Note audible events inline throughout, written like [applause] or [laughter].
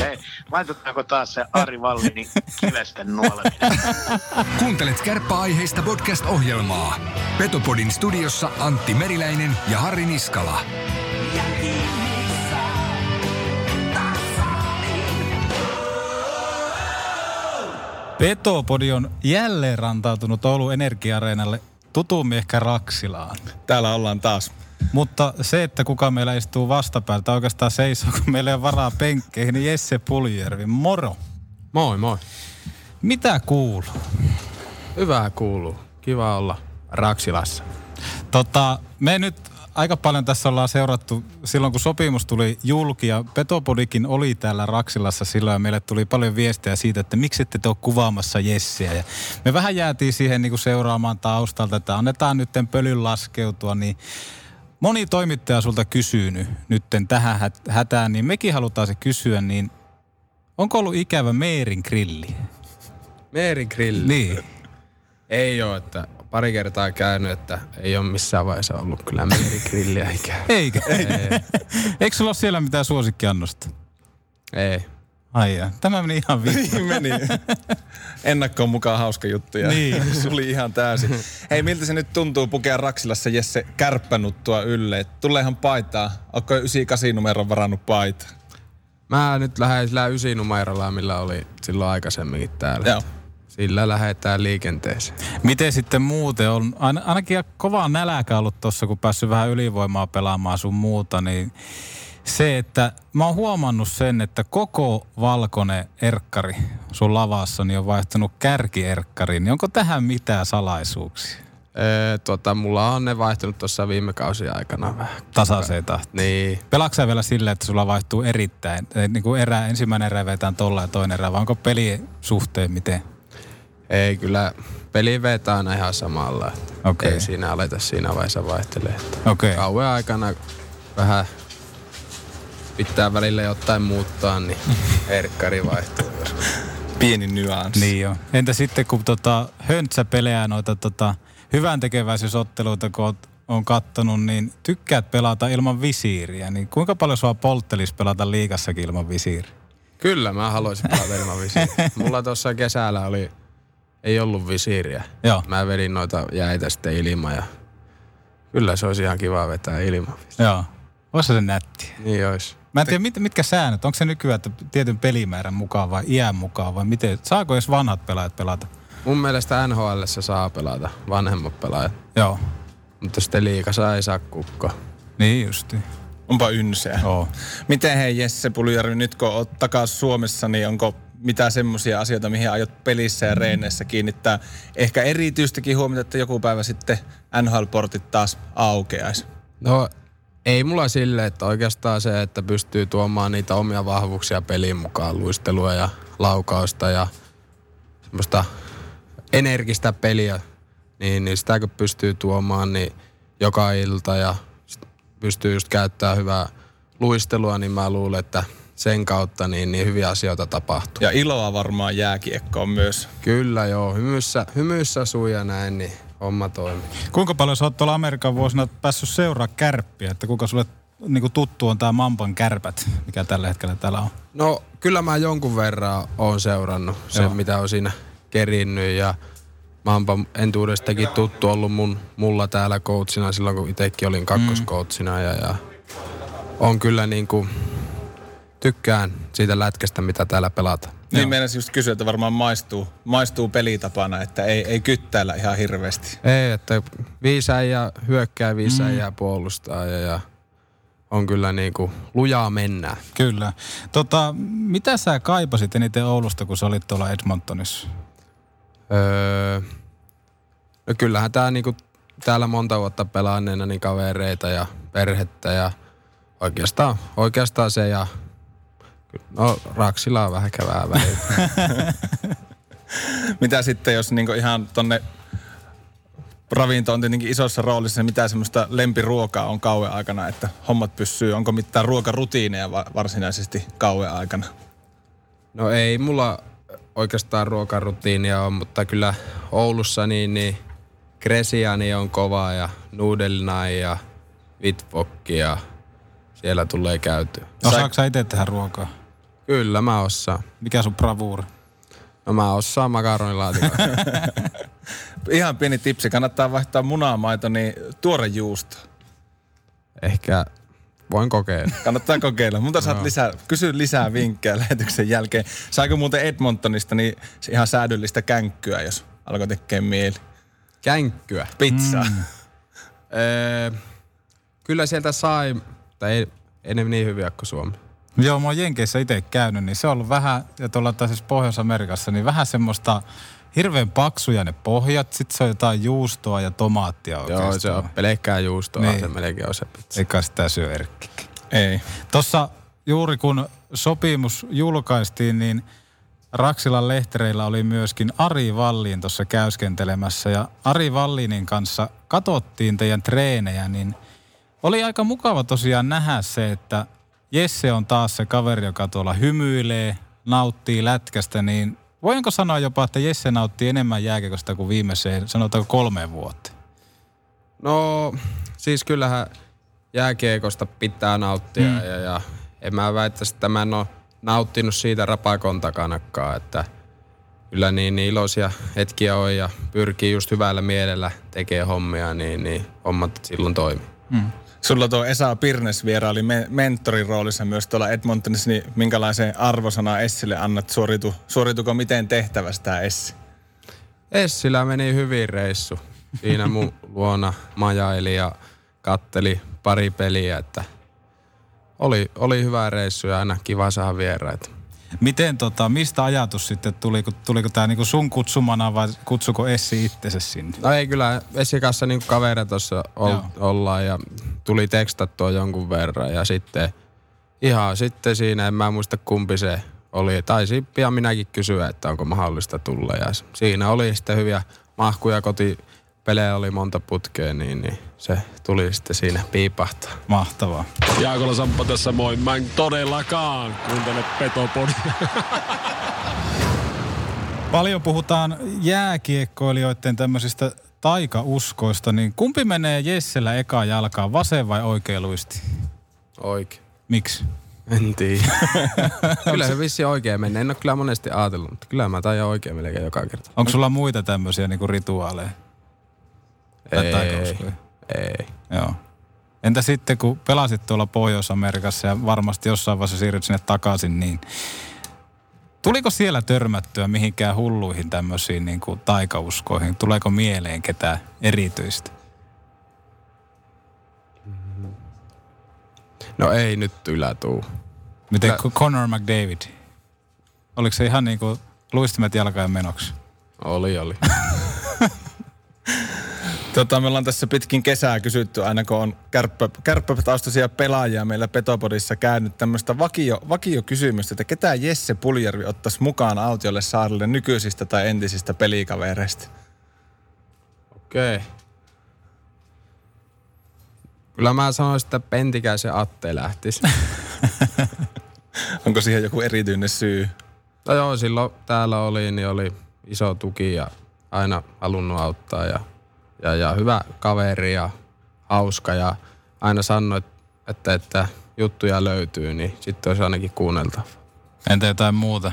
Hei, laitetaanko taas se Ari Vallini kivesten nuoleminen? Kuuntelet kärppäaiheista podcast-ohjelmaa. Petopodin studiossa Antti Meriläinen ja Harri Niskala. Petopodi on jälleen rantautunut Oulun energia-areenalle tutummin ehkä Raksilaan. Täällä ollaan taas. Mutta se, että kuka meillä istuu vastapäältä oikeastaan seisoo, kun meillä ei ole varaa penkkeihin, niin Jesse Puljärvi. Moro. Moi moi. Mitä kuuluu? Hyvää kuuluu. Kiva olla Raksilassa. Tota, me nyt aika paljon tässä ollaan seurattu silloin, kun sopimus tuli julki ja Petopodikin oli täällä Raksilassa silloin ja meille tuli paljon viestejä siitä, että miksi ette ole kuvaamassa Jessiä. Ja me vähän jäätiin siihen niin kuin seuraamaan taustalta, että annetaan nyt pölyn laskeutua, niin moni toimittaja sulta kysynyt nytten tähän hät- hätään, niin mekin halutaan se kysyä, niin onko ollut ikävä Meerin grilli? Meerin grilli. Niin. Ei ole, että pari kertaa käynyt, että ei ole missään vaiheessa ollut kyllä Meerin grilliä ikään. Eikä? Ei. [laughs] Eikö sulla ole siellä mitään suosikkiannosta? Ei. Ai jaa. Tämä meni ihan [laughs] vittu. Niin meni. Ennakkoon mukaan hauska juttu ja Niin. [laughs] suli ihan täysin. Hei, miltä se nyt tuntuu pukea Raksilassa Jesse kärppänuttua ylle? Tuleehan paitaa. Onko 98 numeron varannut paita? Mä nyt lähden sillä ysi numerolla, millä oli silloin aikaisemminkin täällä. Joo. Sillä lähdetään liikenteeseen. Miten sitten muuten on, ain- ainakin kova näläkä ollut tuossa, kun päässyt vähän ylivoimaa pelaamaan sun muuta, niin se, että mä oon huomannut sen, että koko valkoinen erkkari sun lavassa on vaihtunut kärkierkkariin, niin onko tähän mitään salaisuuksia? Ee, tota, mulla on ne vaihtunut tuossa viime kausien aikana vähän. Tasaiseen tahtiin. Niin. Pelaatko vielä silleen, että sulla vaihtuu erittäin, eh, niin kuin erä, ensimmäinen erä vetään tolla ja toinen erä, vai onko peli suhteen miten? Ei kyllä, peli vetää aina ihan samalla. Okei. Ei siinä aleta siinä vaiheessa vaihtelee. Okei. Okay. Kauan aikana vähän pitää välillä jotain muuttaa, niin [laughs] erkkari vaihtuu. Pieni nyanssi. Niin joo. Entä sitten kun tota, Höntsä peleää noita tota, hyvän tekeväisyysotteluita, kun oot, on kattonut, niin tykkäät pelata ilman visiiriä. Niin kuinka paljon sua polttelis pelata liigassakin ilman visiiriä? Kyllä, mä haluaisin pelata ilman visiiriä. [laughs] Mulla tuossa kesällä oli, ei ollut visiiriä. Joo. Mä vedin noita jäitä sitten ilman ja kyllä se olisi ihan kiva vetää ilman. Joo. Olisi se nätti. Niin olisi. Mä en tiedä, mit, mitkä säännöt. Onko se nykyään, että tietyn pelimäärän mukaan vai iän mukaan vai miten? Saako edes vanhat pelaajat pelata? Mun mielestä NHL saa pelata, vanhemmat pelaajat. Joo. Mutta sitten liikassa ei saa kukko. Niin justi. Onpa ynseä. Joo. Miten hei Jesse Puljärvi, nyt kun oot takaisin Suomessa, niin onko mitään semmoisia asioita, mihin aiot pelissä ja reeneissä kiinnittää ehkä erityistäkin huomiota, että joku päivä sitten NHL-portit taas aukeaisi? No ei mulla sille, että oikeastaan se, että pystyy tuomaan niitä omia vahvuuksia peliin mukaan, luistelua ja laukausta ja semmoista energistä peliä, niin, niin sitä kun pystyy tuomaan niin joka ilta ja pystyy just käyttämään hyvää luistelua, niin mä luulen, että sen kautta niin, niin hyviä asioita tapahtuu. Ja iloa varmaan jääkiekkoon myös. Kyllä joo, hymyssä, hymyssä suu ja näin, niin homma toimii. Kuinka paljon sä oot tuolla Amerikan vuosina päässyt seuraa kärppiä? Että kuinka sulle niin kuin tuttu on tämä Mampan kärpät, mikä tällä hetkellä täällä on? No kyllä mä jonkun verran oon seurannut sen, Joo. mitä on siinä kerinnyt ja Mampa entuudestakin tuttu ollut mun, mulla täällä coachina silloin, kun itsekin olin kakkoskoutsina ja, ja on kyllä niin kuin, tykkään siitä lätkästä, mitä täällä pelataan. Niin meinasin just kysyä, että varmaan maistuu, maistuu pelitapana, että ei, ei kyttäillä ihan hirveästi. Ei, että viisää ja hyökkää, viisää mm. ja puolustaa ja, ja on kyllä niin kuin lujaa mennään. Kyllä. Tota, mitä sä kaipasit eniten Oulusta, kun sä olit tuolla Edmontonissa? Öö, no kyllähän tää niinku täällä monta vuotta pelaaneena niin kavereita ja perhettä ja oikeastaan, oikeastaan se ja no Raksilla on vähän kävää välillä. [laughs] Mitä sitten, jos niinku ihan tonne ravinto on tietenkin isossa roolissa, niin mitä semmoista lempiruokaa on kauan aikana, että hommat pysyy? Onko mitään ruokarutiineja va- varsinaisesti kauan aikana? No ei mulla oikeastaan ruokarutiinia on, mutta kyllä Oulussa niin, niin Kresiani on kova ja Nudelnai ja Vitvokki ja siellä tulee käytyä. Osaatko sä itse tehdä ruokaa? Kyllä mä osaan. Mikä sun bravuuri? No mä osaan makaronilaatikon. [laughs] Ihan pieni tipsi, kannattaa vaihtaa munamaito, niin tuore juusto. Ehkä voin kokeilla. Kannattaa kokeilla. Mutta saat lisää, kysy lisää vinkkejä lähetyksen jälkeen. Saiko muuten Edmontonista niin ihan säädyllistä känkkyä, jos alkoi tekemään mieli? Känkkyä. Pizzaa. Mm. Öö, kyllä sieltä sai, tai ei, ei niin hyviä kuin Suomi. Joo, mä oon Jenkeissä itse käynyt, niin se on ollut vähän, ja tuolla taas siis Pohjois-Amerikassa, niin vähän semmoista hirveän paksuja ne pohjat, sit se on jotain juustoa ja tomaattia oikeastaan. Joo, se on pelkkää juustoa, Niin. se melkein on se pizza. Eikä sitä syö Erkkikin. Ei. Tuossa juuri kun sopimus julkaistiin, niin Raksilan lehtereillä oli myöskin Ari Vallin tuossa käyskentelemässä. Ja Ari Vallinin kanssa katottiin teidän treenejä, niin oli aika mukava tosiaan nähdä se, että Jesse on taas se kaveri, joka tuolla hymyilee, nauttii lätkästä, niin voinko sanoa jopa, että Jesse nauttii enemmän jääkiekosta kuin viimeiseen, sanotaanko kolmeen vuoteen? No, siis kyllähän jääkiekosta pitää nauttia mm. ja, ja en mä väittäisi, että mä en ole nauttinut siitä rapakon takanakaan, että kyllä niin, niin iloisia hetkiä on ja pyrkii just hyvällä mielellä tekee hommia, niin, niin hommat silloin toimii. Sulla tuo Esa Pirnes vieraili me- mentorin roolissa myös tuolla Edmontonissa, niin minkälaisen arvosana Essille annat? Suoritu, suorituko miten tehtävästä tämä Essi? Essillä meni hyvin reissu. Siinä mun [laughs] luona majaili ja katteli pari peliä, että oli, oli hyvä reissu ja aina kiva saada vieraita. Miten tota, mistä ajatus sitten tuli, kun- tuliko tämä niinku sun kutsumana vai kutsuko Essi itsensä sinne? No ei kyllä, Essi kanssa niin kavereita tuossa ol, ollaan ja tuli tekstattua jonkun verran ja sitten ihan sitten siinä, en mä muista kumpi se oli. Taisi pian minäkin kysyä, että onko mahdollista tulla ja siinä oli sitten hyviä mahkuja koti pelejä oli monta putkea, niin, niin se tuli sitten siinä piipahtaa. Mahtavaa. Jaakola Samppa tässä moi. Mä en todellakaan kuuntele Petopodia. Paljon puhutaan jääkiekkoilijoiden tämmöisistä taikauskoista, niin kumpi menee Jessellä eka jalkaan, vasen vai oikea luisti? Oikein. Miksi? En tiedä. [laughs] kyllä se vissi oikein menee. En ole kyllä monesti ajatellut, mutta kyllä mä taidan oikein melkein joka kerta. Onko sulla muita tämmöisiä niinku rituaaleja? Tai taikauskoja? ei. Joo. Entä sitten, kun pelasit tuolla Pohjois-Amerikassa ja varmasti jossain vaiheessa siirryt sinne takaisin, niin tuliko siellä törmättyä mihinkään hulluihin tämmöisiin niin kuin taikauskoihin? Tuleeko mieleen ketään erityistä? No ei nyt ylätuu. Miten Ky- Conor McDavid? Oliko se ihan niin kuin luistimet jalkaan menoksi? Oli, oli. [laughs] Tota, me ollaan tässä pitkin kesää kysytty, aina kun on kärppä, kärppätaustaisia pelaajia meillä Petopodissa käynyt tämmöistä vakio, vakiokysymystä, että ketä Jesse Puljärvi ottaisi mukaan autiolle saarelle nykyisistä tai entisistä pelikavereista? Okei. Okay. Kyllä mä sanoisin, että Pentikäisen Atte lähtisi. [laughs] Onko siihen joku erityinen syy? no joo, silloin täällä oli, niin oli iso tuki ja aina halunnut auttaa ja, ja, ja hyvä kaveri ja hauska ja aina sanoi, että, että juttuja löytyy, niin sitten olisi ainakin kuunneltava. Entä jotain muuta?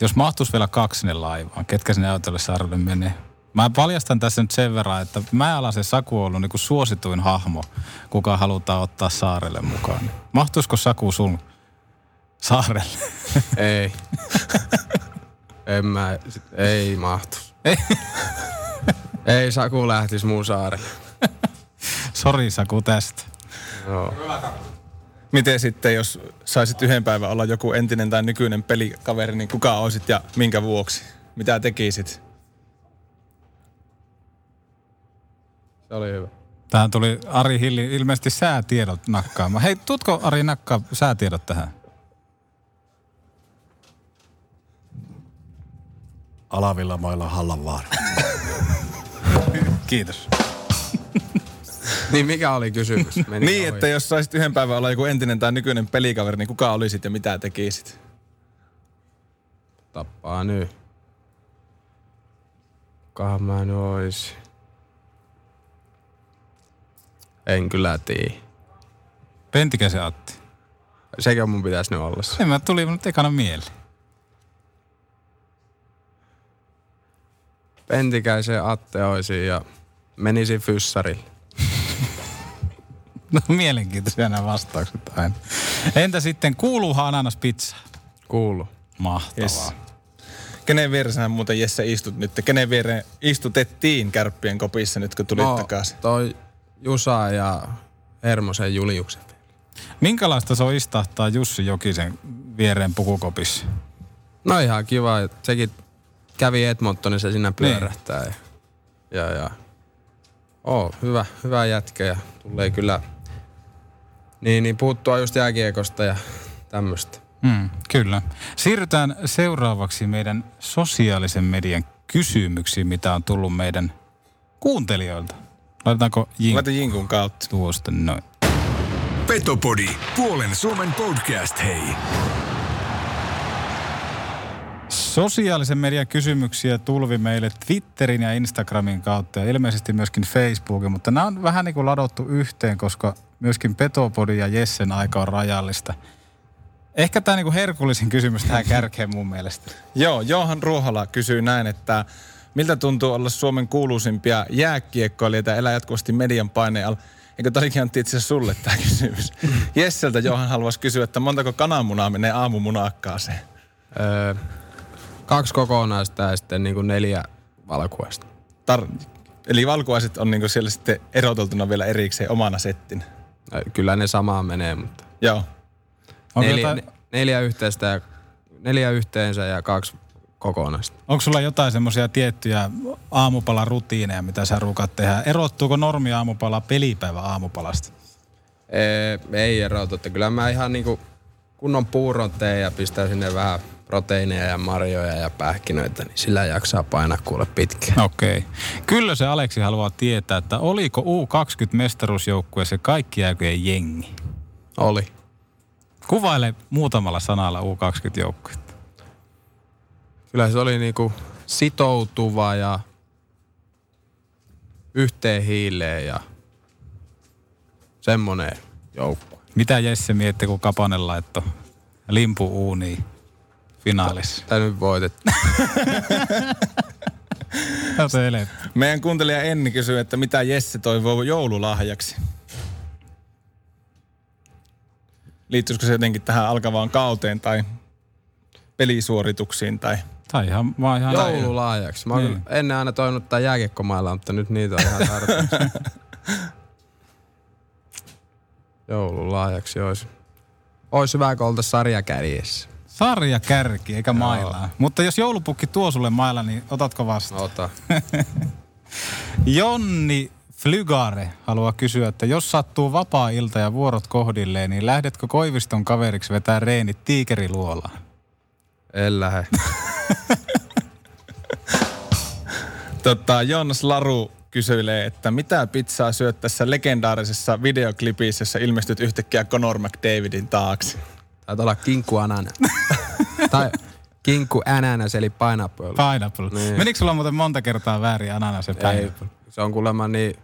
Jos mahtuisi vielä kaksi sinne laivaan, ketkä sinne autolle saarelle menee? Mä paljastan tässä nyt sen verran, että Mäalasen Saku on ollut niin suosituin hahmo, kuka halutaan ottaa saarelle mukaan. Mahtuisiko Saku sun saarelle? Ei. en mä, ei mahtu. Ei. Ei Saku lähtisi muun saarelle. [laughs] Sori Saku tästä. Joo. Miten sitten, jos saisit yhden päivän olla joku entinen tai nykyinen pelikaveri, niin kuka olisit ja minkä vuoksi? Mitä tekisit? Se oli hyvä. Tähän tuli Ari Hilli ilmeisesti säätiedot nakkaamaan. Hei, tutko Ari nakkaa säätiedot tähän? Alavilla mailla Hallanvaara. Kiitos. [laughs] Niin mikä oli kysymys? [laughs] Meni Niin, ohi. että jos saisit yhden päivän olla joku entinen tai nykyinen pelikaveri, niin kuka olisit ja mitä tekisit? Tappaa nyt. Kukahan mä nyt ois? En kyllä tiedä. Pentikäisen Atti. Sekä mun pitäisi nyt olla. En mä tuli nyt ekana mieleen. Pentikäisen Atte oisin ja menisin fyssarille. [laughs] No mielenkiintoisia nämä vastaukset aina. Entä sitten, kuuluuhan ananas pizza? Kuulu. Mahtavaa. Yes. Kenen vieressä muuten Jesse istut nyt? Kenen viereen istutettiin kärppien kopissa nyt, kun tulit no, takaisin? toi Jusa ja Hermosen Juliuksen. Minkälaista se on istahtaa Jussi Jokisen viereen pukukopissa? No ihan kiva. että Sekin kävi Edmontonissa siinä pyörähtää. Ja, ja, ja Oo, hyvä, hyvä jätkä ja tulee kyllä niin, niin puuttua just jääkiekosta ja tämmöistä. Mm, kyllä. Siirrytään seuraavaksi meidän sosiaalisen median kysymyksiin, mitä on tullut meidän kuuntelijoilta. Laitetaanko jink- Laita Jinkun kautta. tuosta noin? Petopodi, puolen Suomen podcast, hei. Sosiaalisen median kysymyksiä tulvi meille Twitterin ja Instagramin kautta ja ilmeisesti myöskin Facebookin, mutta nämä on vähän niin kuin ladottu yhteen, koska myöskin Petopodi ja Jessen aika on rajallista. Ehkä tämä niin herkullisin kysymys tähän [laughs] kärkeen mun mielestä. Joo, Johan Ruohola kysyy näin, että miltä tuntuu olla Suomen kuuluisimpia jääkiekkoilijoita elää jatkuvasti median paineen alla? Eikö tarikin Antti itse asiassa sulle tämä [laughs] kysymys? Jesseltä Johan haluaisi kysyä, että montako kananmunaa menee aamumunakkaaseen? Öö, kaksi kokonaista ja sitten niin kuin neljä valkuaista. Tar- Eli valkuaiset on niinku siellä sitten eroteltuna vielä erikseen omana settin. Kyllä ne samaan menee, mutta Joo. Onko, neljä, jotain, ne- neljä, yhteistä ja, neljä yhteensä ja kaksi kokonaista. onko sulla jotain semmoisia tiettyjä aamupalan rutiineja, mitä sä ruukat tehdä? Erottuuko normi aamupala pelipäivä aamupalasta? Ei, ei erotu, että kyllä mä ihan niinku kunnon puuron teen ja pistän sinne vähän proteiineja ja marjoja ja pähkinöitä, niin sillä jaksaa painaa kuule pitkään. Okei. Okay. Kyllä se Aleksi haluaa tietää, että oliko U20-mestaruusjoukkueessa kaikki jääköjen jengi? Oli. Kuvaile muutamalla sanalla U20-joukkuetta. Kyllä se oli niinku sitoutuva ja yhteen hiileen ja semmonen joukkue. Mitä Jesse mietti, kun Kapanen laittoi limpu uuniin finaalissa? Tää nyt voitettu. [laughs] Meidän kuuntelija Enni kysyy, että mitä Jesse toivoo joululahjaksi? Liittyisikö se jotenkin tähän alkavaan kauteen tai pelisuorituksiin tai... Tai ihan, vaan ihan Joululahjaksi. Mä oon Niin. ennen aina toinut tää jääkiekkomailla, mutta nyt niitä on ihan tarpeeksi. [laughs] Joululahjaksi olisi. Ois hyvä, kun oltais sarja kärjessä. Sarja kärki, eikä mailaa. Mutta jos joulupukki tuo sulle mailla, niin otatko vastaan? Ota. [laughs] Jonni Flygare haluaa kysyä, että jos sattuu vapaa-ilta ja vuorot kohdilleen, niin lähdetkö Koiviston kaveriksi vetää reenit tiikeriluolaan? En lähe. Tota, Jonas Laru kysyilee, että mitä pizzaa syöt tässä legendaarisessa videoklipissä, jossa ilmestyt yhtäkkiä Conor McDavidin taakse? Taitaa olla kinkku [laughs] tai kinkku ananas eli pineapple. Pineapple. Niin. Menikö sulla muuten monta kertaa väärin ananas ja Ei, pineapple? se on kuulemma niin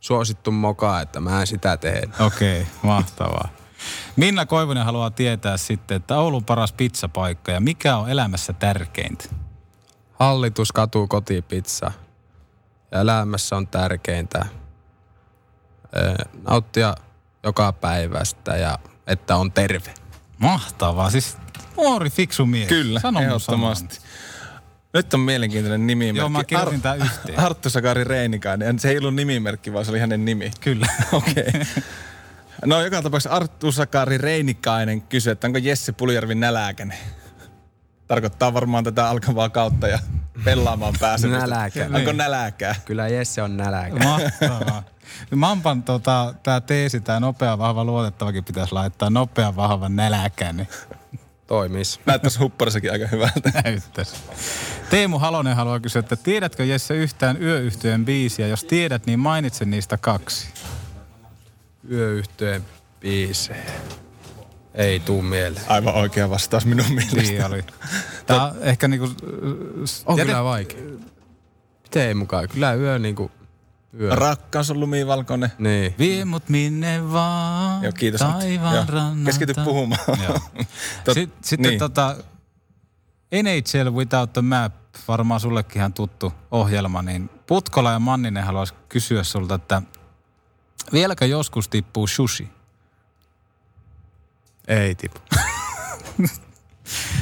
suosittu moka, että mä en sitä tee. Okei, okay, mahtavaa. Minna Koivunen haluaa tietää sitten, että Oulun paras pizzapaikka ja mikä on elämässä tärkeintä? Hallitus katuu kotipizza. Ja elämässä on tärkeintä ö, nauttia joka päivästä ja että on terve. Mahtavaa, siis nuori fiksu mies. Kyllä, Sano ehdottomasti. Nyt on mielenkiintoinen nimimerkki. Joo, mä kirjoitin tää yhteen. Arttu Sakari Reinikainen. Se ei ollut nimimerkki, vaan se oli hänen nimi. Kyllä. [laughs] Okei. Okay. No joka tapauksessa Arttu Sakari Reinikainen kysyy, että onko Jesse Puljärvi näläkäinen? Tarkoittaa varmaan tätä alkavaa kautta ja pelaamaan pääsemistä. Näläkä. Onko näläkää? Kyllä Jesse on näläkä. Mahtavaa. Mampan tota, tää teesi, tää nopea, vahva, luotettavakin pitäisi laittaa nopea, vahva, näläkäinen. Toimis. Näyttäisi hupparissakin aika hyvältä. [laughs] Näyttäisi. Teemu Halonen haluaa kysyä, että tiedätkö Jesse yhtään yöyhtyön biisiä? Jos tiedät, niin mainitse niistä kaksi. Yöyhtyeen biisejä. Ei tuu mieleen. Aivan oikea vastaus minun mielestä. Niin oli. [laughs] Tää on ehkä niinku... On jätet- kyllä vaikea. Miten ei mukaan? Kyllä yö niinku yö. Rakkaus on lumivalkoinen. niin. Vie mut minne vaan, Joo, kiitos taivaan Joo, rannalta. keskity puhumaan. Joo. [laughs] Tot- Sitten, sitten niin. tota, NHL Without the Map, varmaan sullekin ihan tuttu ohjelma, niin Putkola ja Manninen haluaisi kysyä sulta, että vieläkö joskus tippuu sushi? Ei tipu. [laughs]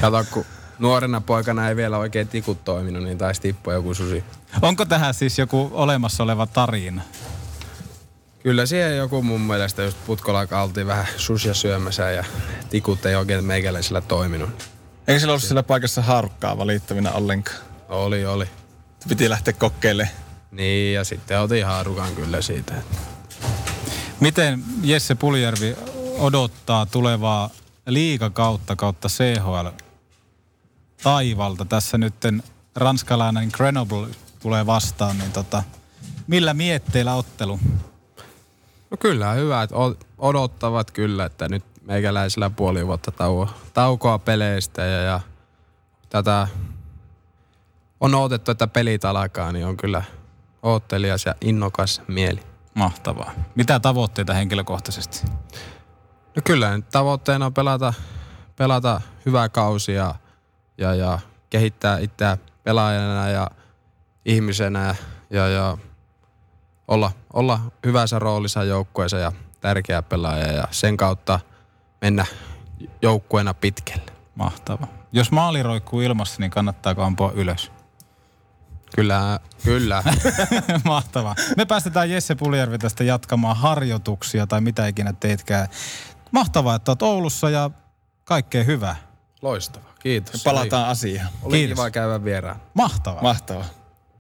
Kato, kun nuorena poikana ei vielä oikein tikut toiminut, niin taisi tippua joku susi. Onko tähän siis joku olemassa oleva tarina? Kyllä siihen joku mun mielestä just putkolla oltiin vähän susia syömässä ja tikut ei oikein meikäläisellä toiminut. Eikö sillä ollut sillä paikassa haarukkaa valittavina ollenkaan? Oli, oli. Piti lähteä kokeilemaan. Niin, ja sitten otin haarukan kyllä siitä. Miten Jesse Puljärvi odottaa tulevaa liigakautta kautta CHL taivalta? Tässä nytten ranskalainen Grenoble tulee vastaan, niin tota, millä mietteillä ottelu? No kyllä, hyvä, että odottavat kyllä, että nyt meikäläisellä puoli vuotta taukoa, taukoa peleistä ja, ja tätä on odotettu, että pelit alkaa, niin on kyllä oottelias ja innokas mieli. Mahtavaa. Mitä tavoitteita henkilökohtaisesti? No kyllä, tavoitteena on pelata, pelata hyvä kausi ja, ja, kehittää itseä pelaajana ja ihmisenä ja, ja olla, olla hyvässä roolissa joukkueessa ja tärkeä pelaaja ja sen kautta mennä joukkueena pitkälle. Mahtava. Jos maali roikkuu ilmassa, niin kannattaako ampua ylös? Kyllä, kyllä. [laughs] Mahtavaa. Me päästetään Jesse Puljärvi tästä jatkamaan harjoituksia tai mitä ikinä teetkään. Mahtavaa, että olet Oulussa ja kaikkea hyvää. Loistavaa. Kiitos. Palataan asiaan. Oli, oli Kiitos. kiva käydä vieraan. Mahtavaa. Mahtavaa.